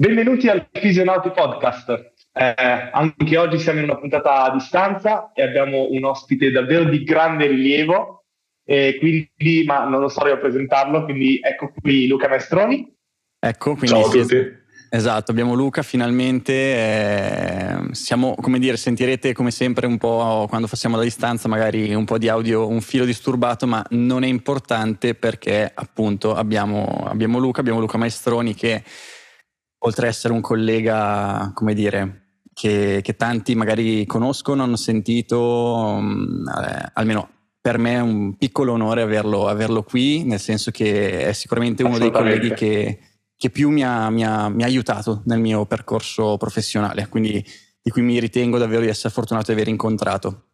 Benvenuti al Fisionauti Podcast. Eh, anche oggi siamo in una puntata a distanza e abbiamo un ospite davvero di grande rilievo, e quindi, ma non lo so io presentarlo, quindi ecco qui Luca Maestroni. Ecco, quindi Ciao a tutti. Esatto, abbiamo Luca finalmente, eh, siamo, come dire, sentirete come sempre un po' quando passiamo da distanza magari un po' di audio, un filo disturbato, ma non è importante perché appunto abbiamo, abbiamo Luca, abbiamo Luca Maestroni che oltre ad essere un collega, come dire, che, che tanti magari conoscono, hanno sentito, um, eh, almeno per me è un piccolo onore averlo, averlo, qui, nel senso che è sicuramente uno dei colleghi che, che più mi ha, mi, ha, mi ha, aiutato nel mio percorso professionale, quindi di cui mi ritengo davvero di essere fortunato di aver incontrato.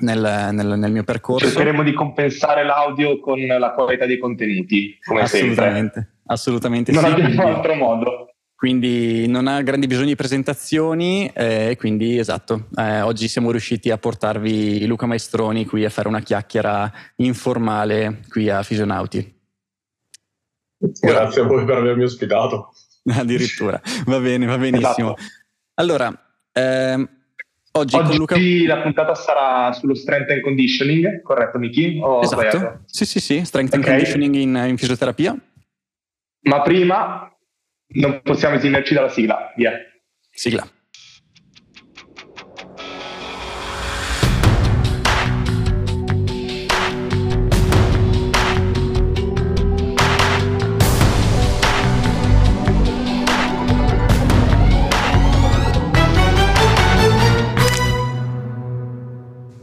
Nel, nel, nel mio percorso. Cercheremo di compensare l'audio con la qualità dei contenuti, come assolutamente, sempre. Assolutamente non sì. Non abbiamo altro modo quindi non ha grandi bisogni di presentazioni e eh, quindi esatto, eh, oggi siamo riusciti a portarvi Luca Maestroni qui a fare una chiacchiera informale qui a Fisionauti. Grazie a voi per avermi ospitato. Addirittura, va bene, va benissimo. Esatto. Allora, ehm, oggi, oggi Luca... la puntata sarà sullo strength and conditioning, corretto Miki? esatto, sì sì sì, strength okay. and conditioning in, in fisioterapia. Ma prima non possiamo esimerci dalla sigla. Via. Sigla.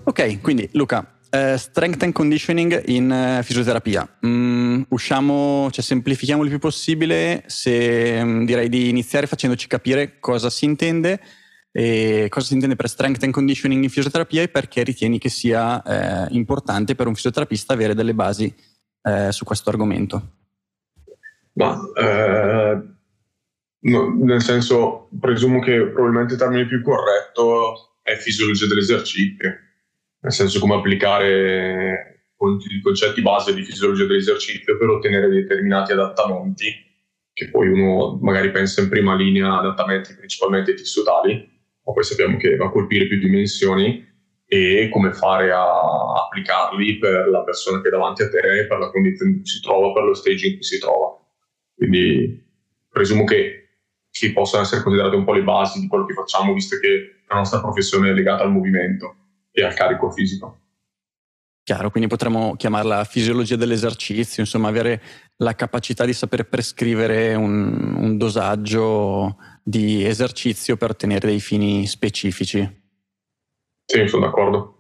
Ok, quindi Luca, Uh, strength and conditioning in uh, fisioterapia. Mm, usciamo, cioè semplifichiamo il più possibile. Se um, direi di iniziare facendoci capire cosa si intende e cosa si intende per strength and conditioning in fisioterapia e perché ritieni che sia eh, importante per un fisioterapista avere delle basi eh, su questo argomento. Ma eh, no, nel senso, presumo che probabilmente il termine più corretto è fisiologia dell'esercizio nel senso come applicare i concetti base di fisiologia dell'esercizio per ottenere determinati adattamenti, che poi uno magari pensa in prima linea adattamenti principalmente tissutali, ma poi sappiamo che va a colpire più dimensioni e come fare a applicarli per la persona che è davanti a te, per la condizione in cui si trova, per lo stage in cui si trova. Quindi presumo che ci possano essere considerate un po' le basi di quello che facciamo, visto che la nostra professione è legata al movimento e al carico fisico. Chiaro, quindi potremmo chiamarla fisiologia dell'esercizio, insomma avere la capacità di saper prescrivere un, un dosaggio di esercizio per ottenere dei fini specifici. Sì, sono d'accordo.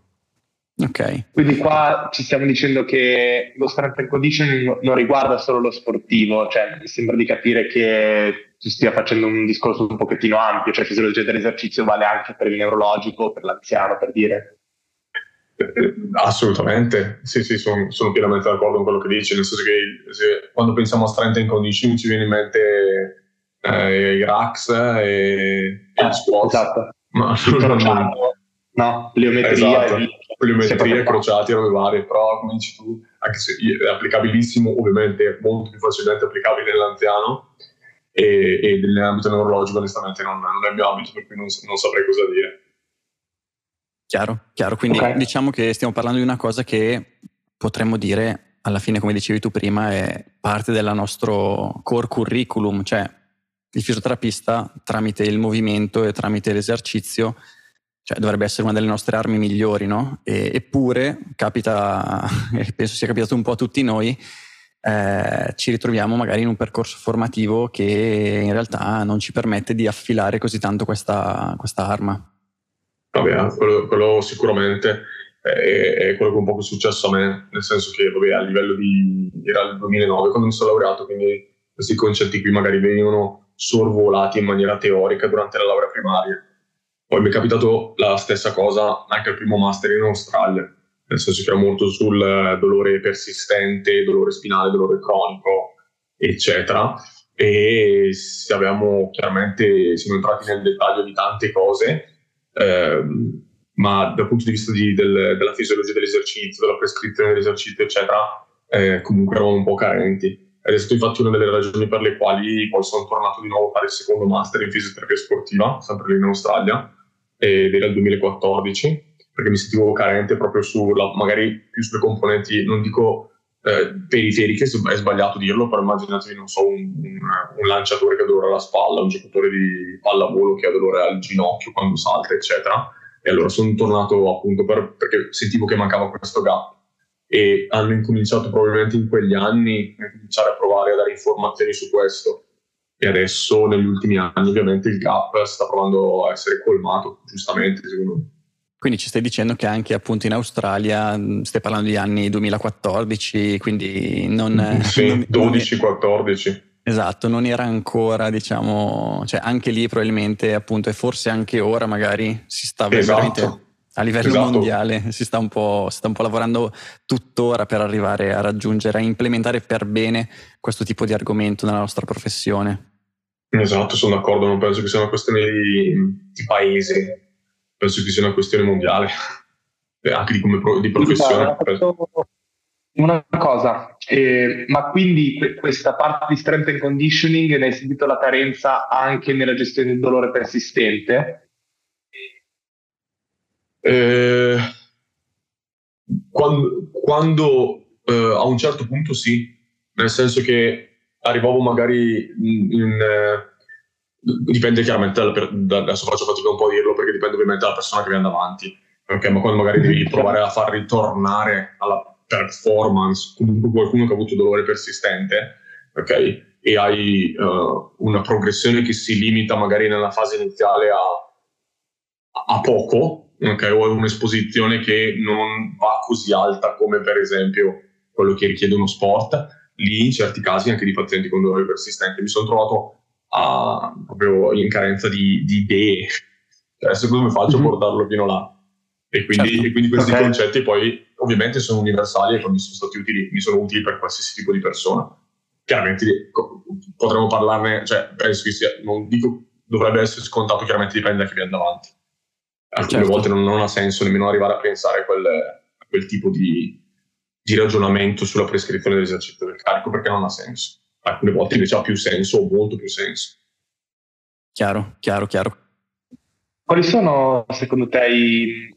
Ok. Quindi qua ci stiamo dicendo che lo strength and conditioning non riguarda solo lo sportivo, cioè mi sembra di capire che si stia facendo un discorso un pochettino ampio, cioè fisiologia dell'esercizio vale anche per il neurologico, per l'anziano, per dire. Assolutamente, sì, sì, sono, sono, pienamente d'accordo con quello che dici, nel senso che se, quando pensiamo a strength and conditioning ci viene in mente eh, i racks e, e gli squat. Esatto. Ma non, no, pliometria, esatto. pliometria, crociati, robe varie, però come dici tu, anche se è applicabilissimo, ovviamente molto più facilmente applicabile nell'anziano e, e nell'ambito neurologico onestamente non, non, è il mio ambito, per cui non, non saprei cosa dire. Chiaro, chiaro. Quindi okay. diciamo che stiamo parlando di una cosa che potremmo dire, alla fine, come dicevi tu prima, è parte del nostro core curriculum, cioè il fisioterapista tramite il movimento e tramite l'esercizio cioè, dovrebbe essere una delle nostre armi migliori, no? E, eppure capita, e penso sia capitato un po' a tutti noi, eh, ci ritroviamo magari in un percorso formativo che in realtà non ci permette di affilare così tanto questa, questa arma. Vabbè, quello, quello sicuramente è, è, quello che un po' è successo a me, nel senso che vabbè, a livello di... era il 2009 quando mi sono laureato, quindi questi concetti qui magari venivano sorvolati in maniera teorica durante la laurea primaria. Poi mi è capitato la stessa cosa anche al primo master in Australia, nel senso che era molto sul dolore persistente, dolore spinale, dolore cronico, eccetera. E abbiamo chiaramente siamo entrati nel dettaglio di tante cose Ehm, ma dal punto di vista di, del, della fisiologia dell'esercizio, della prescrizione dell'esercizio, eccetera, eh, comunque eravamo un po' carenti. ed è stata infatti una delle ragioni per le quali poi sono tornato di nuovo a fare il secondo master in fisioterapia sportiva, sempre lì in Australia, ed era il 2014, perché mi sentivo carente proprio su, magari più sulle componenti, non dico eh, periferiche, è sbagliato dirlo, però immaginatevi, non so, un, un, un, lanciatore che ha dolore alla spalla, un giocatore di pallavolo che ha dolore al ginocchio quando salta, eccetera. E allora sono tornato appunto per, perché sentivo che mancava questo gap e hanno incominciato probabilmente in quegli anni a cominciare a provare a dare informazioni su questo e adesso negli ultimi anni ovviamente il gap sta provando a essere colmato giustamente secondo me quindi ci stai dicendo che anche appunto in Australia stai parlando di anni 2014 quindi non sì, 12-14 Esatto, non era ancora, diciamo, cioè anche lì probabilmente appunto e forse anche ora magari si sta esatto. veramente a livello esatto. mondiale si sta, un po', si sta un po' lavorando tuttora per arrivare a raggiungere, a implementare per bene questo tipo di argomento nella nostra professione. Esatto, sono d'accordo, non penso che sia una questione di, di paese, penso che sia una questione mondiale, anche di, come pro, di professione. Una cosa, eh, ma quindi questa parte di strength and conditioning ne hai sentito la carenza anche nella gestione del dolore persistente? Eh, quando, quando eh, a un certo punto sì, nel senso che arrivavo magari in, in eh, dipende chiaramente dalla, da, adesso faccio fatica un po' a dirlo perché dipende ovviamente dalla persona che viene davanti. Ok ma quando magari devi provare a far ritornare alla performance comunque qualcuno che ha avuto dolore persistente ok e hai uh, una progressione che si limita magari nella fase iniziale a, a poco okay, o un'esposizione che non va così alta come per esempio quello che richiede uno sport, lì in certi casi anche di pazienti con dolore persistente mi sono trovato a, proprio in carenza di, di idee. Cioè, adesso come faccio a mm-hmm. portarlo fino là? E quindi, certo. e quindi questi okay. concetti poi ovviamente sono universali e mi sono stati utili, mi sono utili per qualsiasi tipo di persona. Chiaramente potremmo parlarne, cioè penso che sia, non dico dovrebbe essere scontato, chiaramente dipende da chi viene davanti alcune certo. volte non, non, ha senso nemmeno arrivare a pensare a quel, a quel tipo di, di, ragionamento sulla prescrizione dell'esercizio del carico perché non ha senso. Alcune volte invece ha più senso o molto più senso. Chiaro, chiaro, chiaro. Quali sono secondo te i,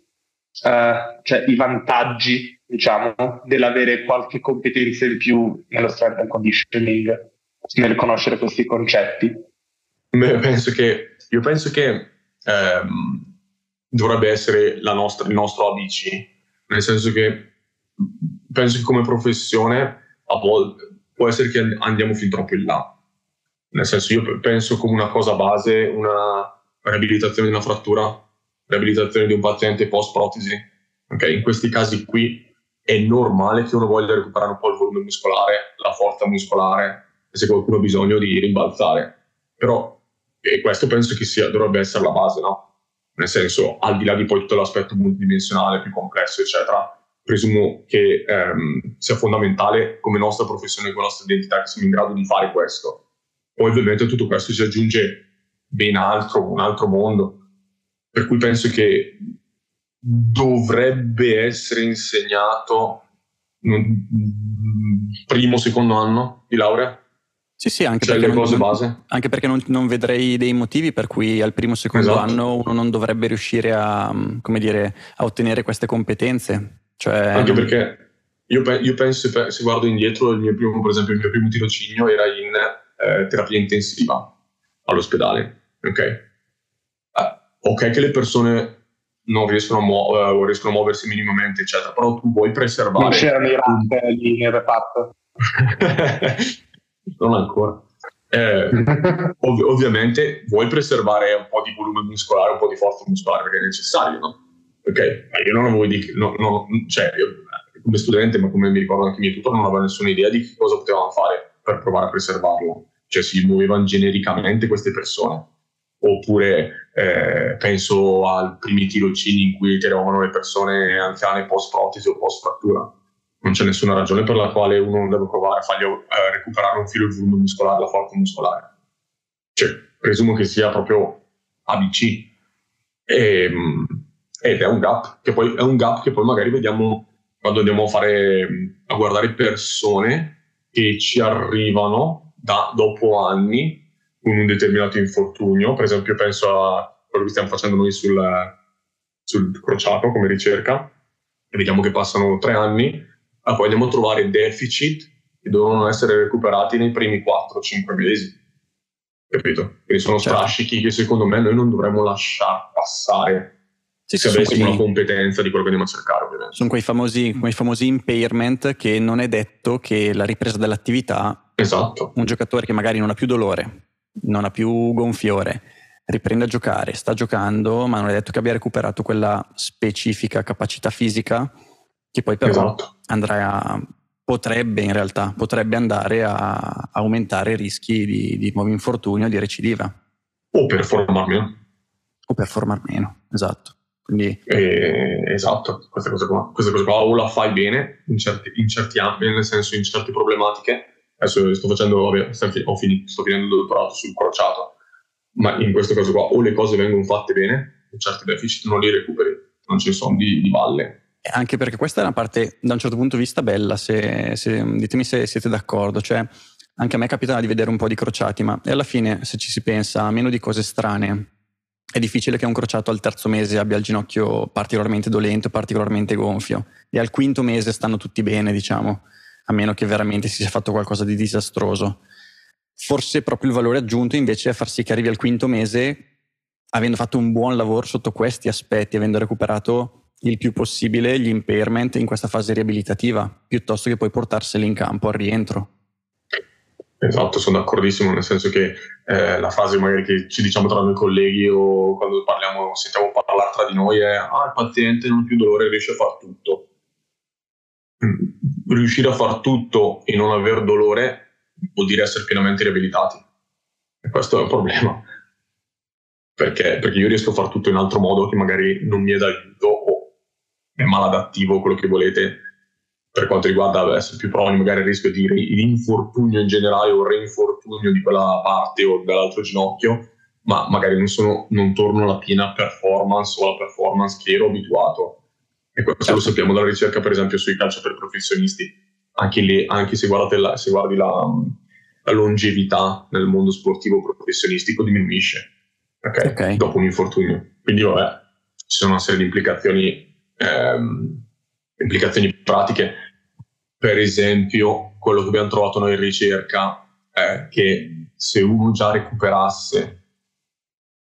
uh, cioè, i vantaggi, diciamo, dell'avere qualche competenza in più nello strength and conditioning, nel conoscere questi concetti? Beh, penso che, io penso che ehm, dovrebbe essere nostra, il nostro ABC, nel senso che penso che come professione a volte può essere che andiamo fin troppo in là. Nel senso, io penso come una cosa base, una riabilitazione di una frattura, riabilitazione di un paziente post-protesi. Okay? In questi casi qui è normale che uno voglia recuperare un po' il volume muscolare, la forza muscolare, se qualcuno ha bisogno di rimbalzare. Però e questo penso che sia, dovrebbe essere la base, no? nel senso al di là di poi tutto l'aspetto multidimensionale più complesso eccetera presumo che ehm, sia fondamentale come nostra professione come nostra identità che siamo in grado di fare questo poi ovviamente tutto questo si aggiunge ben altro un altro mondo per cui penso che dovrebbe essere insegnato primo secondo anno di laurea sì, sì, anche cioè perché, non, anche perché non, non, vedrei dei motivi per cui al primo o secondo esatto. anno uno non dovrebbe riuscire a, dire, a ottenere queste competenze. Cioè, anche perché io, io, penso, se guardo indietro, il mio primo, per esempio, il mio primo tirocinio era in eh, terapia intensiva all'ospedale. Ok, eh, ok che le persone non riescono a, muo- uh, riescono a, muoversi minimamente, eccetera, però tu vuoi preservare. Non c'erano i rat lì nel reparto. non ancora. Eh, ov- ovviamente vuoi preservare un po' di volume muscolare, un po' di forza muscolare perché è necessario, no? Ok, io non avevo di, no, no, cioè, io, come studente, ma come mi ricordo anche miei tutor, non avevo nessuna idea di che cosa potevamo fare per provare a preservarlo. Cioè, si muovevano genericamente queste persone. Oppure eh, penso al primi tirocini in cui tiravano le persone anziane post protesi o post frattura non c'è nessuna ragione per la quale uno non deve provare a fargli eh, recuperare un filo di volume muscolare, la forza muscolare. Cioè, presumo che sia proprio ABC. E, ehm, ed è un gap che poi è un gap che poi magari vediamo quando andiamo a fare a guardare persone che ci arrivano da, dopo anni con un determinato infortunio. Per esempio, penso a quello che stiamo facendo noi sul, sul crociato come ricerca. Vediamo che passano tre anni, e poi andiamo a trovare deficit che devono essere recuperati nei primi 4-5 mesi. Capito? Quindi sono certo. strascichi che secondo me noi non dovremmo lasciare passare sì, se avessimo quei, una competenza di quello che andiamo a cercare ovviamente. Sono quei famosi, quei famosi impairment che non è detto che la ripresa dell'attività, esatto. un giocatore che magari non ha più dolore, non ha più gonfiore, riprende a giocare, sta giocando, ma non è detto che abbia recuperato quella specifica capacità fisica che poi però esatto. andrà a, potrebbe in realtà potrebbe andare a aumentare i rischi di, di nuovo infortunio, di recidiva. O performar meno. O performar meno, esatto. Quindi... Eh, esatto, questa cosa, qua, questa cosa qua o la fai bene in certi, in certi ambiti, nel senso in certe problematiche. Adesso sto facendo, vabbè, ho finito, sto finendo il dottorato sul crociato, ma in questo caso qua o le cose vengono fatte bene, in certi deficit non li recuperi, non ne sono di, di balle. Anche perché questa è una parte, da un certo punto di vista, bella, se, se, ditemi se siete d'accordo, cioè anche a me capita di vedere un po' di crociati, ma alla fine, se ci si pensa, meno di cose strane, è difficile che un crociato al terzo mese abbia il ginocchio particolarmente dolente, particolarmente gonfio e al quinto mese stanno tutti bene, diciamo, a meno che veramente si sia fatto qualcosa di disastroso. Forse proprio il valore aggiunto invece è far sì che arrivi al quinto mese avendo fatto un buon lavoro sotto questi aspetti, avendo recuperato il più possibile gli impairment in questa fase riabilitativa, piuttosto che poi portarseli in campo al rientro. Esatto, sono d'accordissimo, nel senso che eh, la frase magari che ci diciamo tra noi colleghi o quando parliamo, sentiamo parlare tra di noi è ah, il paziente non ha più dolore, riesce a fare tutto. Mm, riuscire a far tutto e non aver dolore vuol dire essere pienamente riabilitati. E questo è un problema. Perché? Perché io riesco a fare tutto in altro modo che magari non mi è d'aiuto o è maladattivo, quello che volete, per quanto riguarda essere più proni magari al rischio di rinfortunio in generale o reinfortunio di quella parte o dall'altro ginocchio, ma magari non, sono, non torno alla piena performance o alla performance che ero abituato. E questo certo. lo sappiamo dalla ricerca, per esempio, sui calciatori professionisti. Anche, lì, anche se, la, se, guardi la, la, longevità nel mondo sportivo professionistico diminuisce okay? Okay. dopo un infortunio. Quindi, vabbè, ci sono una serie di implicazioni, ehm, implicazioni pratiche per esempio, quello che abbiamo trovato noi in ricerca è che se uno già recuperasse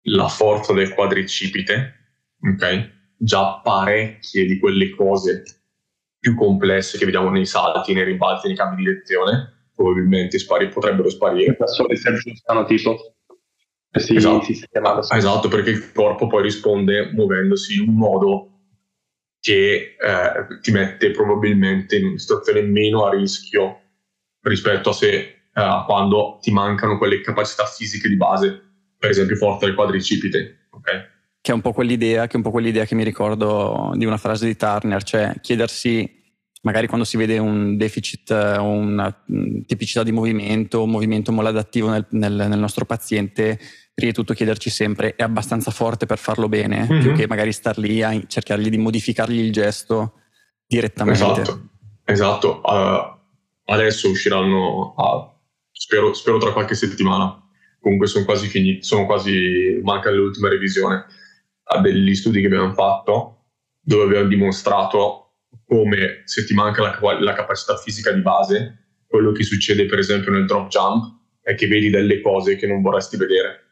la forza del quadricipite, ok, già parecchie di quelle cose più complesse che vediamo nei salti, nei rimbalzi, nei cambi di direzione, probabilmente spari, potrebbero sparire. Da sole si aggiustano tipo. Si, esatto. Si esatto, perché il corpo poi risponde muovendosi in un modo che eh, ti mette probabilmente in una situazione meno a rischio rispetto a se eh, quando ti mancano quelle capacità fisiche di base, per esempio forza del quadricipite. Okay? Che è un po' quell'idea, che è un po' quell'idea che mi ricordo di una frase di Turner, cioè chiedersi magari quando si vede un deficit o una tipicità di movimento, un movimento maladattivo nel, nel, nel nostro paziente, prima di tutto chiederci sempre è abbastanza forte per farlo bene, mm-hmm. più che magari star lì a cercargli di modificargli il gesto direttamente. Esatto, esatto. Uh, adesso usciranno, uh, spero, spero, tra qualche settimana, comunque sono quasi finiti, sono quasi, manca l'ultima revisione uh, degli studi che abbiamo fatto, dove abbiamo dimostrato come se ti manca la, la capacità fisica di base, quello che succede per esempio nel drop jump è che vedi delle cose che non vorresti vedere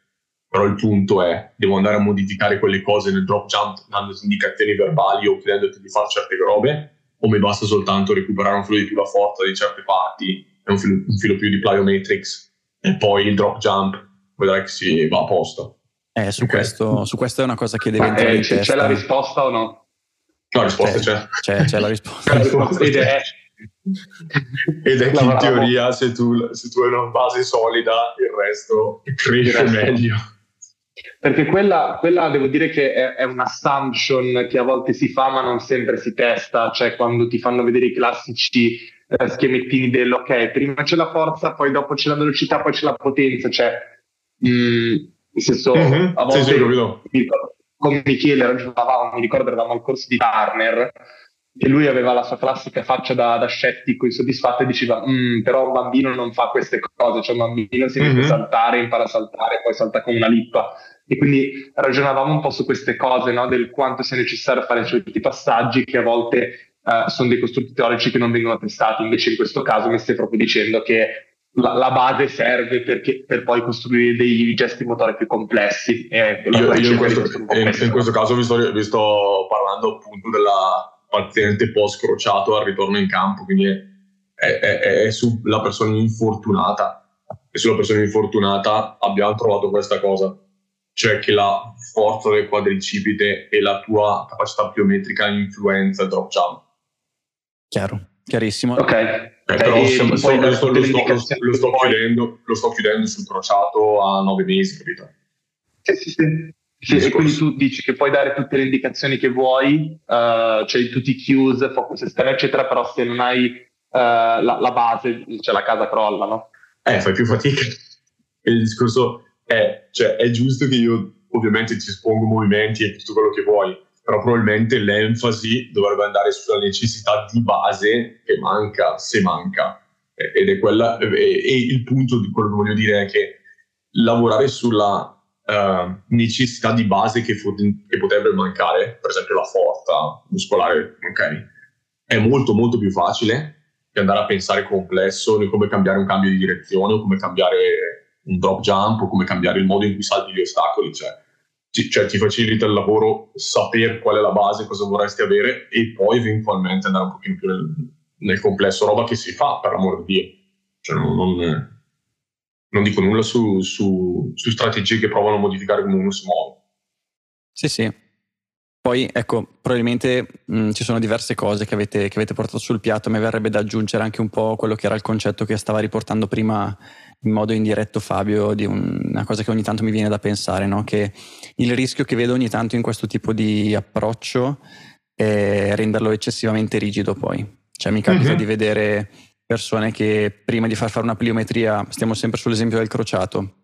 però il punto è, devo andare a modificare quelle cose nel drop jump dando indicazioni verbali o chiedendoti di fare certe robe, o mi basta soltanto recuperare un filo di più la forza di certe parti e un filo, un filo più di plyometrics e poi il drop jump vedrai che si va a posto. Eh, su, okay. questo, su questo è una cosa che deve Ma, entrare eh, c'è, c'è la risposta o no? No, la risposta c'è. C'è, c'è la risposta. la risposta ed è, ed è che in teoria se tu, se tu hai una base solida il resto cresce meglio. Perché quella, quella devo dire che è, è un'assumption che a volte si fa ma non sempre si testa, cioè quando ti fanno vedere i classici eh, schemettini dell'ok, prima c'è la forza, poi dopo c'è la velocità, poi c'è la potenza, cioè mh, mm, nel senso mm-hmm. a volte sì, sì, con Michele ragionavamo, mi ricordo eravamo al corso di Turner che lui aveva la sua classica faccia da, da scettico, insoddisfatto e diceva mm, però un bambino non fa queste cose, cioè un bambino si deve mm-hmm. saltare, impara a saltare, poi salta come una lippa. E quindi ragionavamo un po' su queste cose, no? del quanto sia necessario fare certi passaggi che a volte uh, sono dei costrutti teorici che non vengono testati. Invece in questo caso mi stai proprio dicendo che la, la base serve perché, per poi costruire dei gesti motori più complessi. io, io in, questo, in, questo, caso vi sto, vi sto parlando appunto della paziente post crociato al ritorno in campo, quindi è, è, è, sulla persona infortunata. E sulla persona infortunata abbiamo trovato questa cosa, cioè che la forza del quadricipite e la tua capacità pliometrica influenza il drop jump. Chiaro, chiarissimo. Ok. Eh, però siamo, sto, lo, sto, lo, sto, lo, sto chiudendo, lo sto chiudendo sul crociato a nove mesi, capito? Sì, sì, sì. Sì, e quindi tu dici che puoi dare tutte le indicazioni che vuoi, uh, cioè tutti i cues, focus esterno, eccetera, però se non hai uh, la, la, base, cioè la casa crolla, no? Eh, fai più fatica. E il discorso è, cioè, è giusto che io ovviamente ti espongo movimenti e tutto quello che vuoi, però probabilmente l'enfasi dovrebbe andare sulla necessità di base che manca, se manca. Ed è quella, e, e il punto di quello che voglio dire è che lavorare sulla uh, necessità di base che, che, potrebbe mancare, per esempio la forza muscolare, ok? È molto molto più facile che andare a pensare complesso di come cambiare un cambio di direzione o come cambiare un drop jump o come cambiare il modo in cui salti gli ostacoli, cioè, ci, cioè ti facilita il lavoro sapere qual è la base, cosa vorresti avere e poi eventualmente andare un pochino più nel, nel complesso, roba che si fa per amor di Dio. Cioè, non, non non dico nulla su, su, su strategie che provano a modificare come uno si muove. Sì, sì. Poi, ecco, probabilmente mh, ci sono diverse cose che avete, che avete, portato sul piatto. Mi verrebbe da aggiungere anche un po' quello che era il concetto che stava riportando prima in modo indiretto Fabio, di un, una cosa che ogni tanto mi viene da pensare, no? che il rischio che vedo ogni tanto in questo tipo di approccio è renderlo eccessivamente rigido poi. Cioè mi capita mm-hmm. di vedere persone che prima di far fare una pliometria, stiamo sempre sull'esempio del crociato,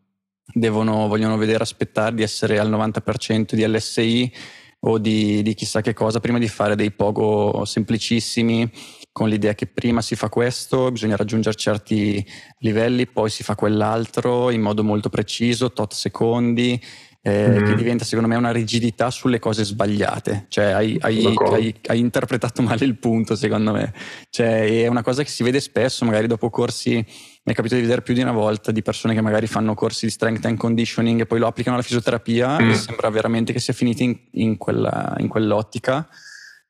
devono, vogliono vedere, aspettare di essere al 90% di LSI o di, di, chissà che cosa prima di fare dei pogo semplicissimi con l'idea che prima si fa questo, bisogna raggiungere certi livelli, poi si fa quell'altro in modo molto preciso, tot secondi eh, mm. che diventa secondo me una rigidità sulle cose sbagliate, cioè hai, hai, hai, hai, interpretato male il punto secondo me, cioè, è una cosa che si vede spesso, magari dopo corsi, mi è capitato di vedere più di una volta di persone che magari fanno corsi di strength and conditioning e poi lo applicano alla fisioterapia mm. e sembra veramente che sia finito in, in, quella, in, quell'ottica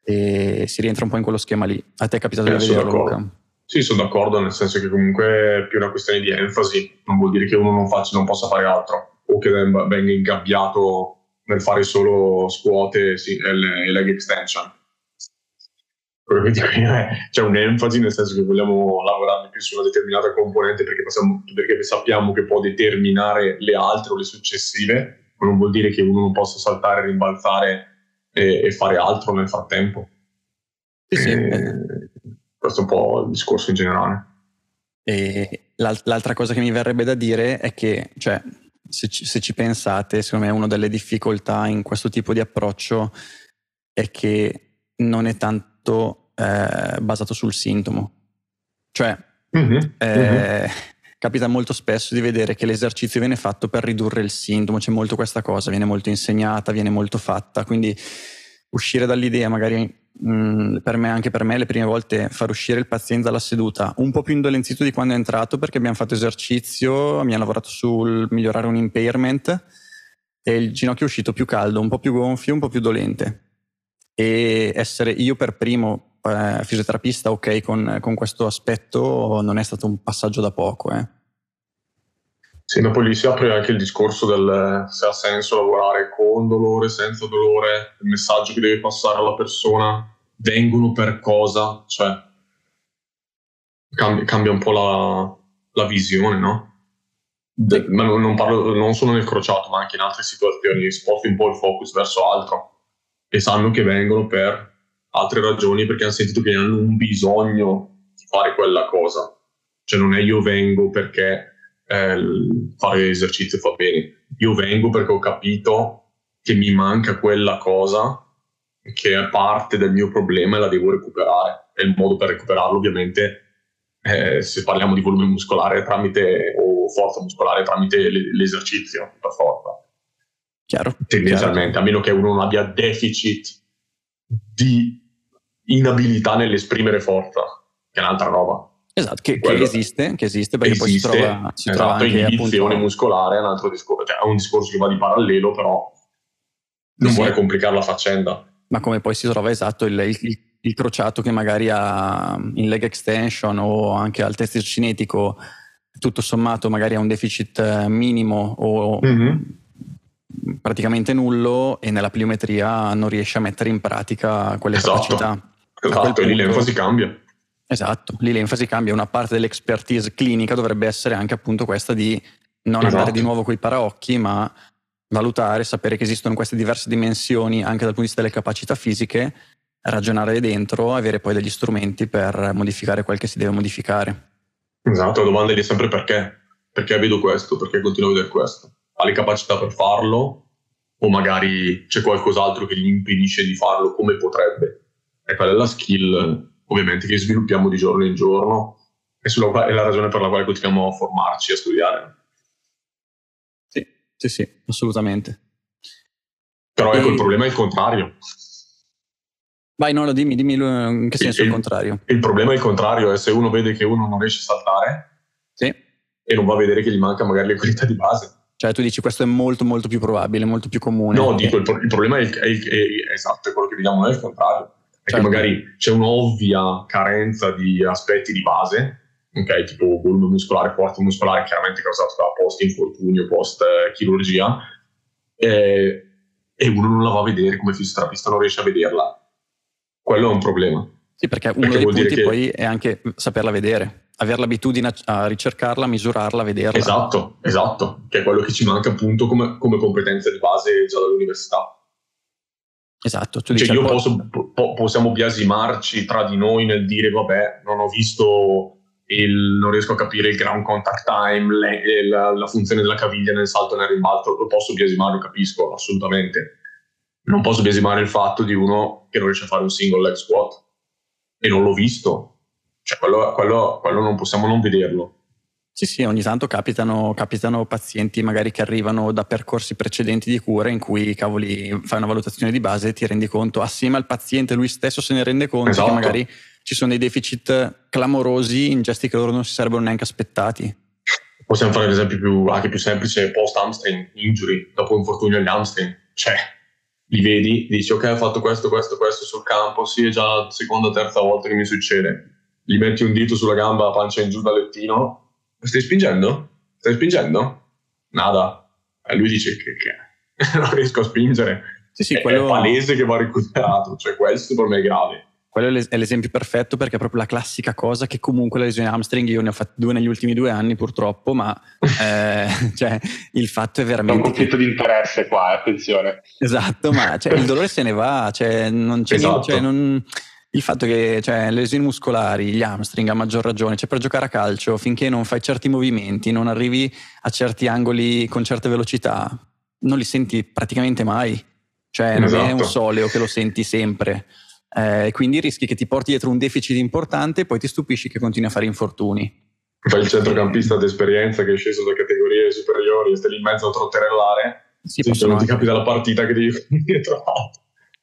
e si rientra un po' in quello schema lì. A te è capitato eh, di vederlo Luca? Sì, sono d'accordo, nel senso che comunque è più una questione di enfasi, non vuol dire che uno non, faccia, non possa fare altro o che venga ingabbiato nel fare solo scuote e leg extension. Quindi c'è un'enfasi nel senso che vogliamo lavorare più su una determinata componente perché, possiamo, perché sappiamo che può determinare le altre o le successive, ma non vuol dire che uno non possa saltare, rimbalzare e, e fare altro nel frattempo. Sì, sì. questo è un po' il discorso in generale. E l'altra cosa che mi verrebbe da dire è che, cioè, se ci, se ci pensate, secondo me una delle difficoltà in questo tipo di approccio è che non è tanto eh, basato sul sintomo. Cioè, mm-hmm. Eh, mm-hmm. capita molto spesso di vedere che l'esercizio viene fatto per ridurre il sintomo, c'è molto questa cosa, viene molto insegnata, viene molto fatta, quindi uscire dall'idea magari Mm, per me, anche per me, le prime volte far uscire il paziente dalla seduta un po' più indolenzito di quando è entrato perché abbiamo fatto esercizio, abbiamo lavorato sul migliorare un impairment e il ginocchio è uscito più caldo, un po' più gonfio, un po' più dolente. E essere io per primo eh, fisioterapista ok con, con, questo aspetto non è stato un passaggio da poco. Eh. Sì, dopo lì si apre anche il discorso del se ha senso lavorare con dolore, senza dolore, il messaggio che deve passare alla persona, vengono per cosa, cioè cambia, cambia un po' la, la visione, no? De, ma non, parlo non solo nel crociato, ma anche in altre situazioni, sposti un po' il focus verso altro e sanno che vengono per altre ragioni perché hanno sentito che hanno un bisogno di fare quella cosa. Cioè non è io vengo perché eh, fare esercizio fa bene. Io vengo perché ho capito che mi manca quella cosa che è parte del mio problema e la devo recuperare. E il modo per recuperarlo, ovviamente, eh, se parliamo di volume muscolare tramite, o forza muscolare tramite l'esercizio, per forza. Chiaro. Tendenzialmente, chiaro. a meno che uno non abbia deficit di inabilità nell'esprimere forza, che è un'altra roba. Esatto, che, che, esiste, che esiste perché esiste, poi si trova, si esatto, trova anche inibizione appunto... muscolare è un altro discorso, cioè è un discorso che va di parallelo, però non sì. vuole complicare la faccenda. Ma come poi si trova esatto il, il, il, crociato che magari ha in leg extension o anche al test cinetico, tutto sommato magari ha un deficit eh, minimo o mm-hmm. praticamente nullo e nella pliometria non riesce a mettere in pratica quelle esatto. capacità. Esatto, e lì l'enfasi cambia. Esatto, lì l'enfasi cambia, una parte dell'expertise clinica dovrebbe essere anche appunto questa di non esatto. andare di nuovo con i paraocchi, ma valutare, sapere che esistono queste diverse dimensioni anche dal punto di vista delle capacità fisiche, ragionare dentro, avere poi degli strumenti per modificare quel che si deve modificare. Esatto, la domanda è sempre perché? Perché vedo questo? Perché continuo a vedere questo? Ha le capacità per farlo? O magari c'è qualcos'altro che gli impedisce di farlo come potrebbe? E quella è la skill ovviamente che sviluppiamo di giorno in giorno e sulla, è la ragione per la quale continuiamo a formarci, a studiare. Sì, sì, sì, assolutamente. Però ecco, e... il problema è il contrario. Vai, no, dimmi, dimmi in che senso il, il contrario. Il problema è il contrario, è se uno vede che uno non riesce a saltare sì. e non va a vedere che gli manca magari le qualità di base. Cioè tu dici questo è molto molto più probabile, molto più comune. No, dico, il, il problema è, il, è, è, esatto, è quello che vediamo noi, è il contrario certo. magari c'è un'ovvia carenza di aspetti di base, ok, tipo volume muscolare, forza muscolare, chiaramente causato da post infortunio, post chirurgia, e, e uno non la va a vedere come fisioterapista, non riesce a vederla. Quello è un problema. Sì, perché uno perché dei punti che... poi è anche saperla vedere, avere l'abitudine a ricercarla, misurarla, vederla. Esatto, esatto, che è quello che ci manca appunto come, come competenza di base già dall'università. Esatto. Tu cioè io posso, po- possiamo biasimarci tra di noi nel dire vabbè, non ho visto il, non riesco a capire il ground contact time, le, la, la, funzione della caviglia nel salto e nel rimbalzo, lo posso biasimare, lo capisco assolutamente. Non posso biasimare il fatto di uno che non riesce a fare un single leg squat e non l'ho visto. Cioè, quello, quello, quello non possiamo non vederlo. Sì, sì, ogni tanto capitano, capitano, pazienti magari che arrivano da percorsi precedenti di cura in cui cavoli fai una valutazione di base e ti rendi conto assieme al paziente lui stesso se ne rende conto esatto. che magari ci sono dei deficit clamorosi in gesti che loro non si sarebbero neanche aspettati. Possiamo fare l'esempio più, anche più semplice post hamstring injury, dopo infortunio agli hamstring. Cioè, li vedi, dici ok ho fatto questo, questo, questo sul campo, sì è già la seconda o terza volta che mi succede. Gli metti un dito sulla gamba, pancia in giù dal lettino stai spingendo? Stai spingendo? Nada. E lui dice che, che non riesco a spingere. Sì, sì, quello... È palese che va recuperato, cioè questo per me è grave. Quello è l'esempio perfetto perché è proprio la classica cosa che comunque la lesione hamstring, io ne ho fatte due negli ultimi due anni purtroppo, ma eh, cioè, il fatto è veramente... C'è un conflitto che... di interesse qua, eh, attenzione. Esatto, ma cioè, il dolore se ne va, cioè, non c'è esatto. niente, cioè, non il fatto che cioè, le lesioni muscolari, gli hamstring a maggior ragione, cioè per giocare a calcio, finché non fai certi movimenti, non arrivi a certi angoli con certe velocità, non li senti praticamente mai. Cioè esatto. non è un esatto. soleo che lo senti sempre. Eh, quindi rischi che ti porti dietro un deficit importante e poi ti stupisci che continui a fare infortuni. Fai il centrocampista d'esperienza che è sceso da categorie superiori e stai lì in mezzo a trotterellare. Sì, sì, non ti capita la partita che devi dietro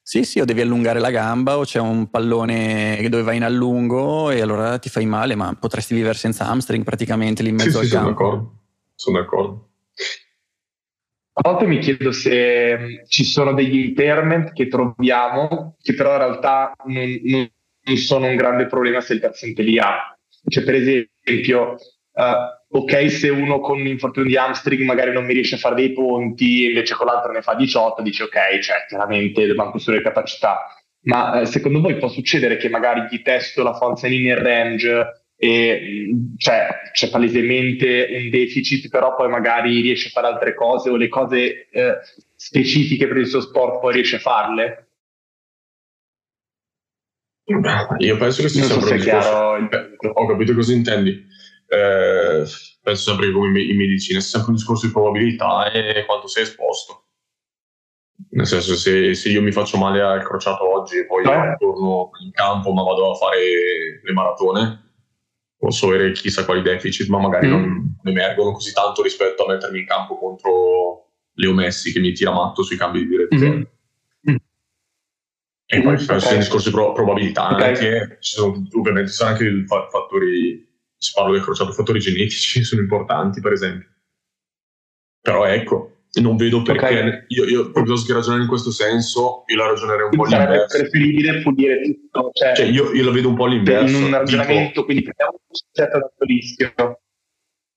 sì, sì, o devi allungare la gamba o c'è un pallone dove vai in allungo e allora ti fai male, ma potresti vivere senza hamstring praticamente lì in mezzo sì, al sì, campo. Sono d'accordo. Sono d'accordo. A volte mi chiedo se mm, ci sono degli impairment che troviamo che però in realtà non, non sono un grande problema se il paziente li ha. Cioè, per esempio, uh, ok se uno con un infortunio di hamstring magari non mi riesce a fare dei ponti, invece con l'altro ne fa 18, dice ok, cioè chiaramente manco sulle capacità. Ma eh, secondo voi può succedere che magari gli testo la forza in inner range e cioè, c'è palesemente un deficit, però poi magari riesce a fare altre cose o le cose eh, specifiche per il suo sport poi riesce a farle? Io penso che sia sempre so chiaro. Ho capito cosa intendi eh, penso sempre come in medicina sia sempre un discorso di probabilità e quanto sei esposto. Nel senso, se, se, io mi faccio male al crociato oggi e poi eh. torno in campo ma vado a fare le maratone, posso avere chissà quali deficit, ma magari mm. non emergono così tanto rispetto a mettermi in campo contro Leo Messi che mi tira matto sui cambi di direzione. Mm. E poi mm, okay. sono discorsi di pro- probabilità okay. anche, ci sono, ovviamente ci sono anche fattori, se parlo del crociato, fattori genetici sono importanti per esempio. Però ecco, non vedo perché okay. io, io piuttosto che ragionare in questo senso io la ragionerei un po' all'inverso sarebbe preferibile pulire tutto cioè, cioè io, io, la vedo un po' all'inverso in un ragionamento dico, quindi prendiamo un certo rischio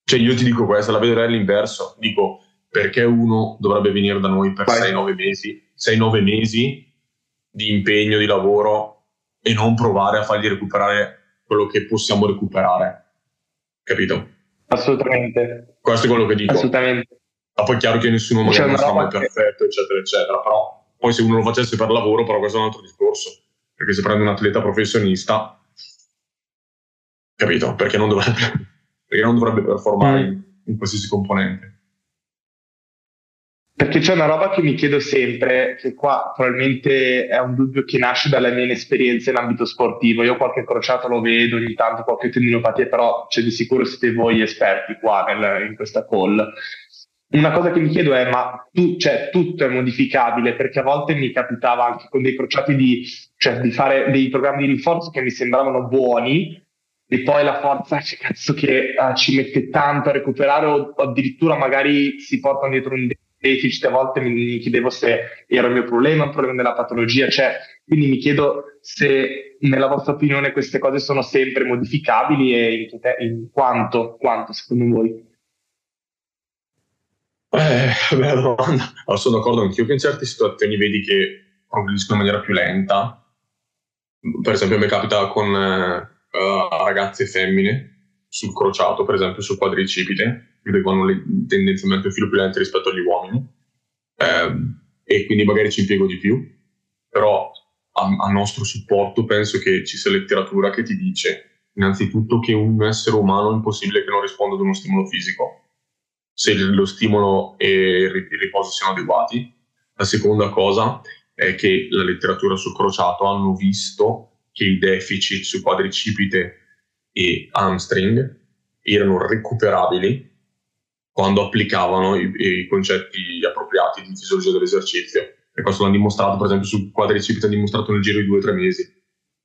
cioè io ti dico questa la vedrei all'inverso. Dico perché uno dovrebbe venire da noi per 6-9 mesi? 6-9 mesi di impegno di lavoro e non provare a fargli recuperare quello che possiamo recuperare capito? assolutamente questo è quello che dico assolutamente ma poi è chiaro che nessuno magari non sarà mai perfetto, eccetera, eccetera. Però poi se uno lo facesse per lavoro, però questo è un altro discorso. Perché se prende un atleta professionista, capito? Perché non dovrebbe, perché non dovrebbe performare mm. in qualsiasi componente. Perché c'è una roba che mi chiedo sempre, che qua probabilmente è un dubbio che nasce dalle mie esperienze in ambito sportivo. Io qualche crociato lo vedo ogni tanto, qualche tendinopatia, però c'è di sicuro siete voi esperti qua nel, in questa call una cosa che mi chiedo è, ma tu, cioè, tutto è modificabile? Perché a volte mi capitava anche con dei crociati di, cioè, di fare dei programmi di rinforzo che mi sembravano buoni e poi la forza, cioè, cazzo che uh, ci mette tanto a recuperare o, addirittura magari si portano dietro un deficit. A volte mi, chiedevo se era il mio problema, un problema della patologia. Cioè, quindi mi chiedo se nella vostra opinione queste cose sono sempre modificabili e in, in quanto, quanto secondo voi? Eh, bella domanda. Allora, sono d'accordo anch'io che in certe situazioni vedi che progrediscono in maniera più lenta. Per esempio, mi capita con uh, ragazze femmine sul crociato, per esempio sul quadricipite, vanno tendenzialmente un filo più lenti rispetto agli uomini. Eh, e quindi magari ci impiego di più. Però a, a nostro supporto penso che ci sia letteratura che ti dice innanzitutto che un essere umano è impossibile che non risponda ad uno stimolo fisico se lo stimolo e il riposo siano adeguati. La seconda cosa è che la letteratura sul crociato hanno visto che i deficit su quadricipite e hamstring erano recuperabili quando applicavano i, i concetti appropriati di fisiologia dell'esercizio. E questo l'hanno dimostrato, per esempio, sul quadricipite, hanno dimostrato nel giro di due o tre mesi.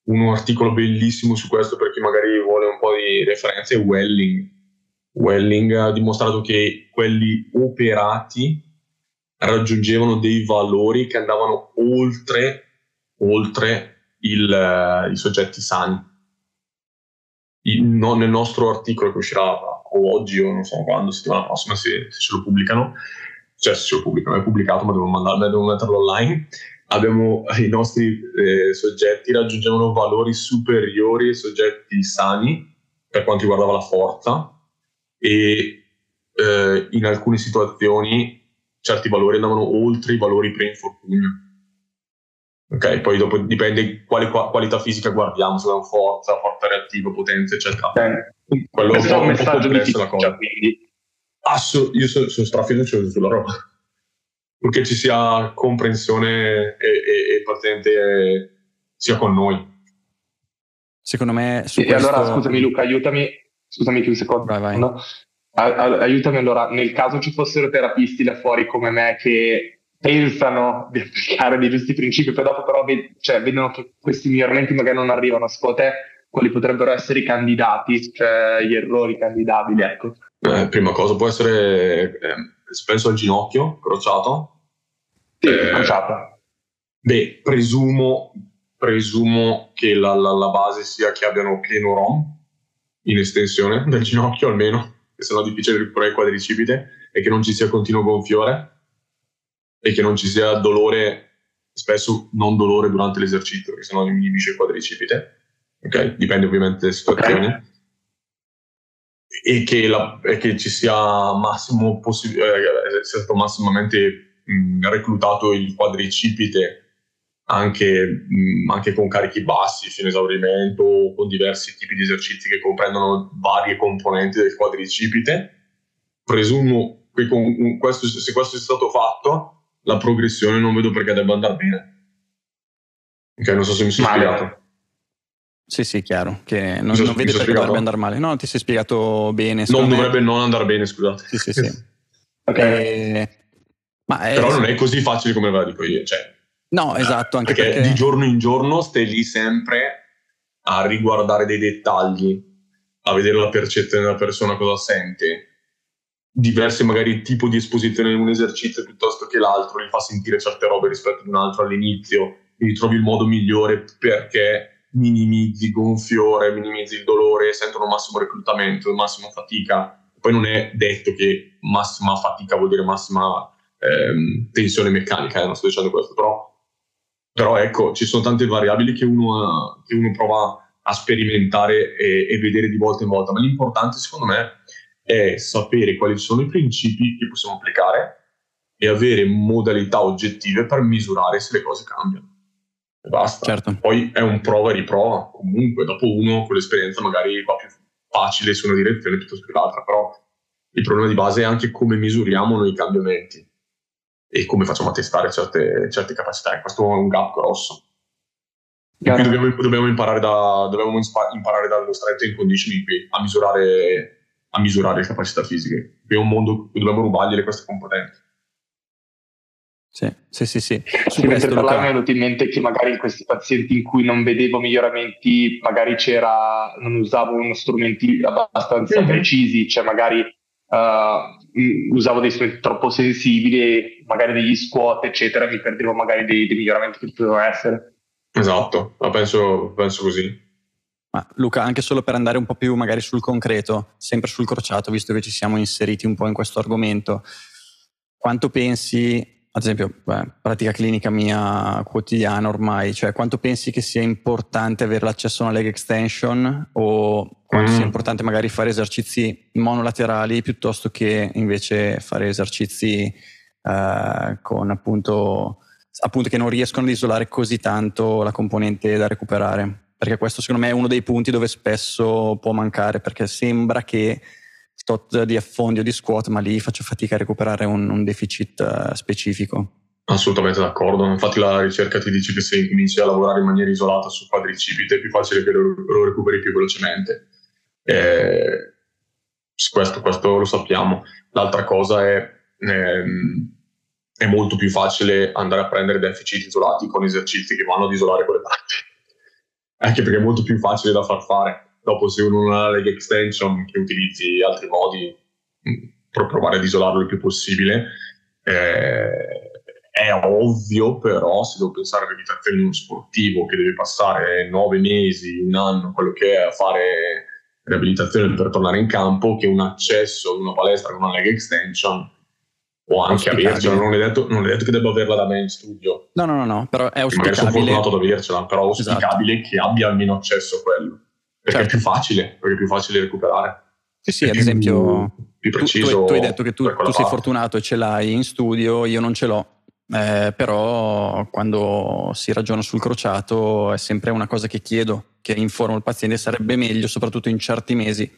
Un articolo bellissimo su questo per chi magari vuole un po' di referenze è Welling, Welling ha dimostrato che quelli operati raggiungevano dei valori che andavano oltre, oltre il, uh, i soggetti sani. Il, no, nel nostro articolo che uscirà o oggi o non so quando, settimana prossima, se, se ce lo pubblicano, cioè se ce lo pubblicano, è pubblicato ma devo, mandarlo, devo metterlo online, abbiamo i nostri eh, soggetti raggiungevano valori superiori ai soggetti sani per quanto riguardava la forza. E eh, in alcune situazioni certi valori andavano oltre i valori pre-infortunio. Ok, poi dopo dipende quale qualità fisica guardiamo, se è forza, forza reattiva, potenza, eccetera. Eh, Quello è un po', un po complesso la cosa. Quindi. Assu- io sono, sono strafiducioso sulla roba. Purché ci sia comprensione e, e, e patente sia con noi. Secondo me... Su e questo... allora, scusami Luca, aiutami scusami un secondo, vai, vai. No? aiutami allora, nel caso ci fossero terapisti da fuori come me che pensano di applicare dei giusti principi, poi dopo però ved- cioè, vedono che questi miglioramenti magari non arrivano, secondo te quali potrebbero essere i candidati, cioè gli errori candidabili, ecco? Eh, prima cosa può essere, eh, penso al ginocchio crociato. Sì, eh, crociato. Beh, presumo, presumo che la, la, la, base sia che abbiano pieno ROM, in estensione del ginocchio almeno, che sennò è difficile recuperare il quadricipite, e che non ci sia continuo gonfiore e che non ci sia dolore, spesso non dolore durante l'esercizio, perché sennò inibisce il quadricipite. Ok? Dipende ovviamente dalle situazioni. Okay. E che, la, e che, ci sia massimo possi- eh, sia stato massimamente mh, reclutato il quadricipite anche, mh, anche, con carichi bassi, fino esaurimento, con diversi tipi di esercizi che comprendono varie componenti del quadricipite. Presumo che con questo, se questo è stato fatto, la progressione non vedo perché debba andare bene. Ok, non so se mi sono male. spiegato. Sì, sì, chiaro, che non, non vede perché dovrebbe andare male. No, ti sei spiegato bene. Non me. dovrebbe non andare bene, scusate. Sì, sì, sì. okay. E... Ma è... Però non è così facile come ve la dico io. Cioè, no, esatto. Anche perché, perché, di giorno in giorno stai lì sempre a riguardare dei dettagli, a vedere la percezione della persona, cosa sente, diverse magari tipo di esposizione in un esercizio piuttosto che l'altro, gli fa sentire certe robe rispetto ad un altro all'inizio, quindi trovi il modo migliore perché minimizzi gonfiore, minimizzi il dolore, sentono massimo reclutamento, massima fatica. Poi non è detto che massima fatica vuol dire massima ehm, tensione meccanica, eh, non sto dicendo questo, però, però, ecco, ci sono tante variabili che uno, che uno prova a sperimentare e, e vedere di volta in volta, ma l'importante secondo me è sapere quali sono i principi che possiamo applicare e avere modalità oggettive per misurare se le cose cambiano. E basta. Certo. Poi è un prova e riprova. Comunque, dopo uno con l'esperienza magari va più facile su una direzione piuttosto che l'altra, però il problema di base è anche come misuriamo noi i cambiamenti e come facciamo a testare certe, certe capacità. E questo è un gap grosso. Qui dobbiamo, dobbiamo, imparare, da, dobbiamo imparare dallo strength and conditioning qui a misurare a misurare le capacità fisiche. È un mondo che dobbiamo rubargli queste componenti. Sì, sì, sì. sì. Su mentre parlavo mi è venuto in mente che magari in questi pazienti in cui non vedevo miglioramenti, magari c'era, non usavo uno strumenti abbastanza mm-hmm. precisi, cioè magari uh, usavo dei strumenti troppo sensibili, magari degli squat, eccetera, mi perdevo magari dei, dei miglioramenti che potevano essere. Esatto, la penso, penso così. Ma Luca, anche solo per andare un po' più magari sul concreto, sempre sul crociato, visto che ci siamo inseriti un po' in questo argomento, quanto pensi, ad esempio, beh, pratica clinica mia quotidiana ormai, cioè quanto pensi che sia importante avere l'accesso a una leg extension o quanto mm. sia importante magari fare esercizi monolaterali piuttosto che invece fare esercizi eh, con appunto, appunto che non riescono ad isolare così tanto la componente da recuperare? Perché questo secondo me è uno dei punti dove spesso può mancare, perché sembra che tot di affondi o di squat, ma lì faccio fatica a recuperare un, un deficit uh, specifico. Assolutamente d'accordo, infatti la ricerca ti dice che se incominci a lavorare in maniera isolata su quadricipite è più facile che lo, lo recuperi più velocemente. Eh, questo, questo, lo sappiamo. L'altra cosa è, ehm, è molto più facile andare a prendere deficit isolati con esercizi che vanno ad isolare quelle parti anche perché è molto più facile da far fare. Dopo, se uno non ha leg extension, che utilizzi altri modi mm, per provare ad isolarlo il più possibile, eh, è ovvio, però, se devo pensare all'abitazione di uno sportivo che deve passare nove mesi, un anno, quello che è a fare riabilitazione per tornare in campo, che un accesso ad una palestra con una leg extension o anche avercela, non è, detto, non è detto che debba averla da me in studio. No, no, no, no però è auspicabile. Magari sono fortunato ad avercela, però è auspicabile esatto. che abbia almeno accesso a quello. Perché certo. è più facile, perché è più facile recuperare. Sì, sì, ad più, esempio, più preciso tu, tu, tu, hai detto che tu, tu sei fortunato e ce l'hai in studio, io non ce l'ho. Eh, però quando si ragiona sul crociato è sempre una cosa che chiedo, che informo il paziente, sarebbe meglio, soprattutto in certi mesi,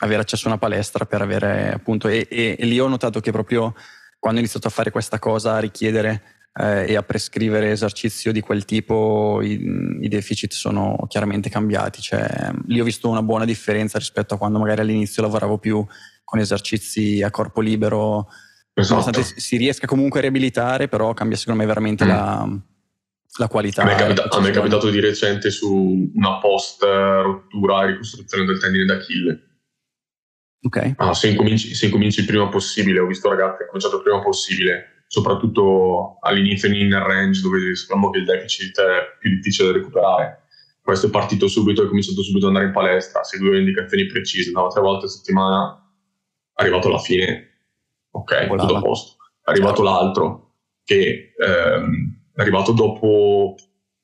avere accesso a una palestra per avere appunto, e, e, e lì ho notato che proprio quando ho iniziato a fare questa cosa, a richiedere eh, e a prescrivere esercizio di quel tipo, i, i, deficit sono chiaramente cambiati. Cioè, lì ho visto una buona differenza rispetto a quando magari all'inizio lavoravo più con esercizi a corpo libero. Esatto. Nonostante si riesca comunque a riabilitare, però cambia secondo me veramente mm. la, la, qualità. A me, è capita- a me è capitato di recente su una post rottura e ricostruzione del tendine d'Achille Ok. Ah, se, incominci, se, incominci, il prima possibile, ho visto ragazzi che hanno cominciato il prima possibile, soprattutto all'inizio in inner range dove sappiamo che il deficit è più difficile da recuperare. Questo è partito subito, è cominciato subito ad andare in palestra, seguiva indicazioni precise, andava tre volte a settimana, è arrivato alla fine, ok, Volava. tutto a posto. È arrivato certo. l'altro che ehm, è arrivato dopo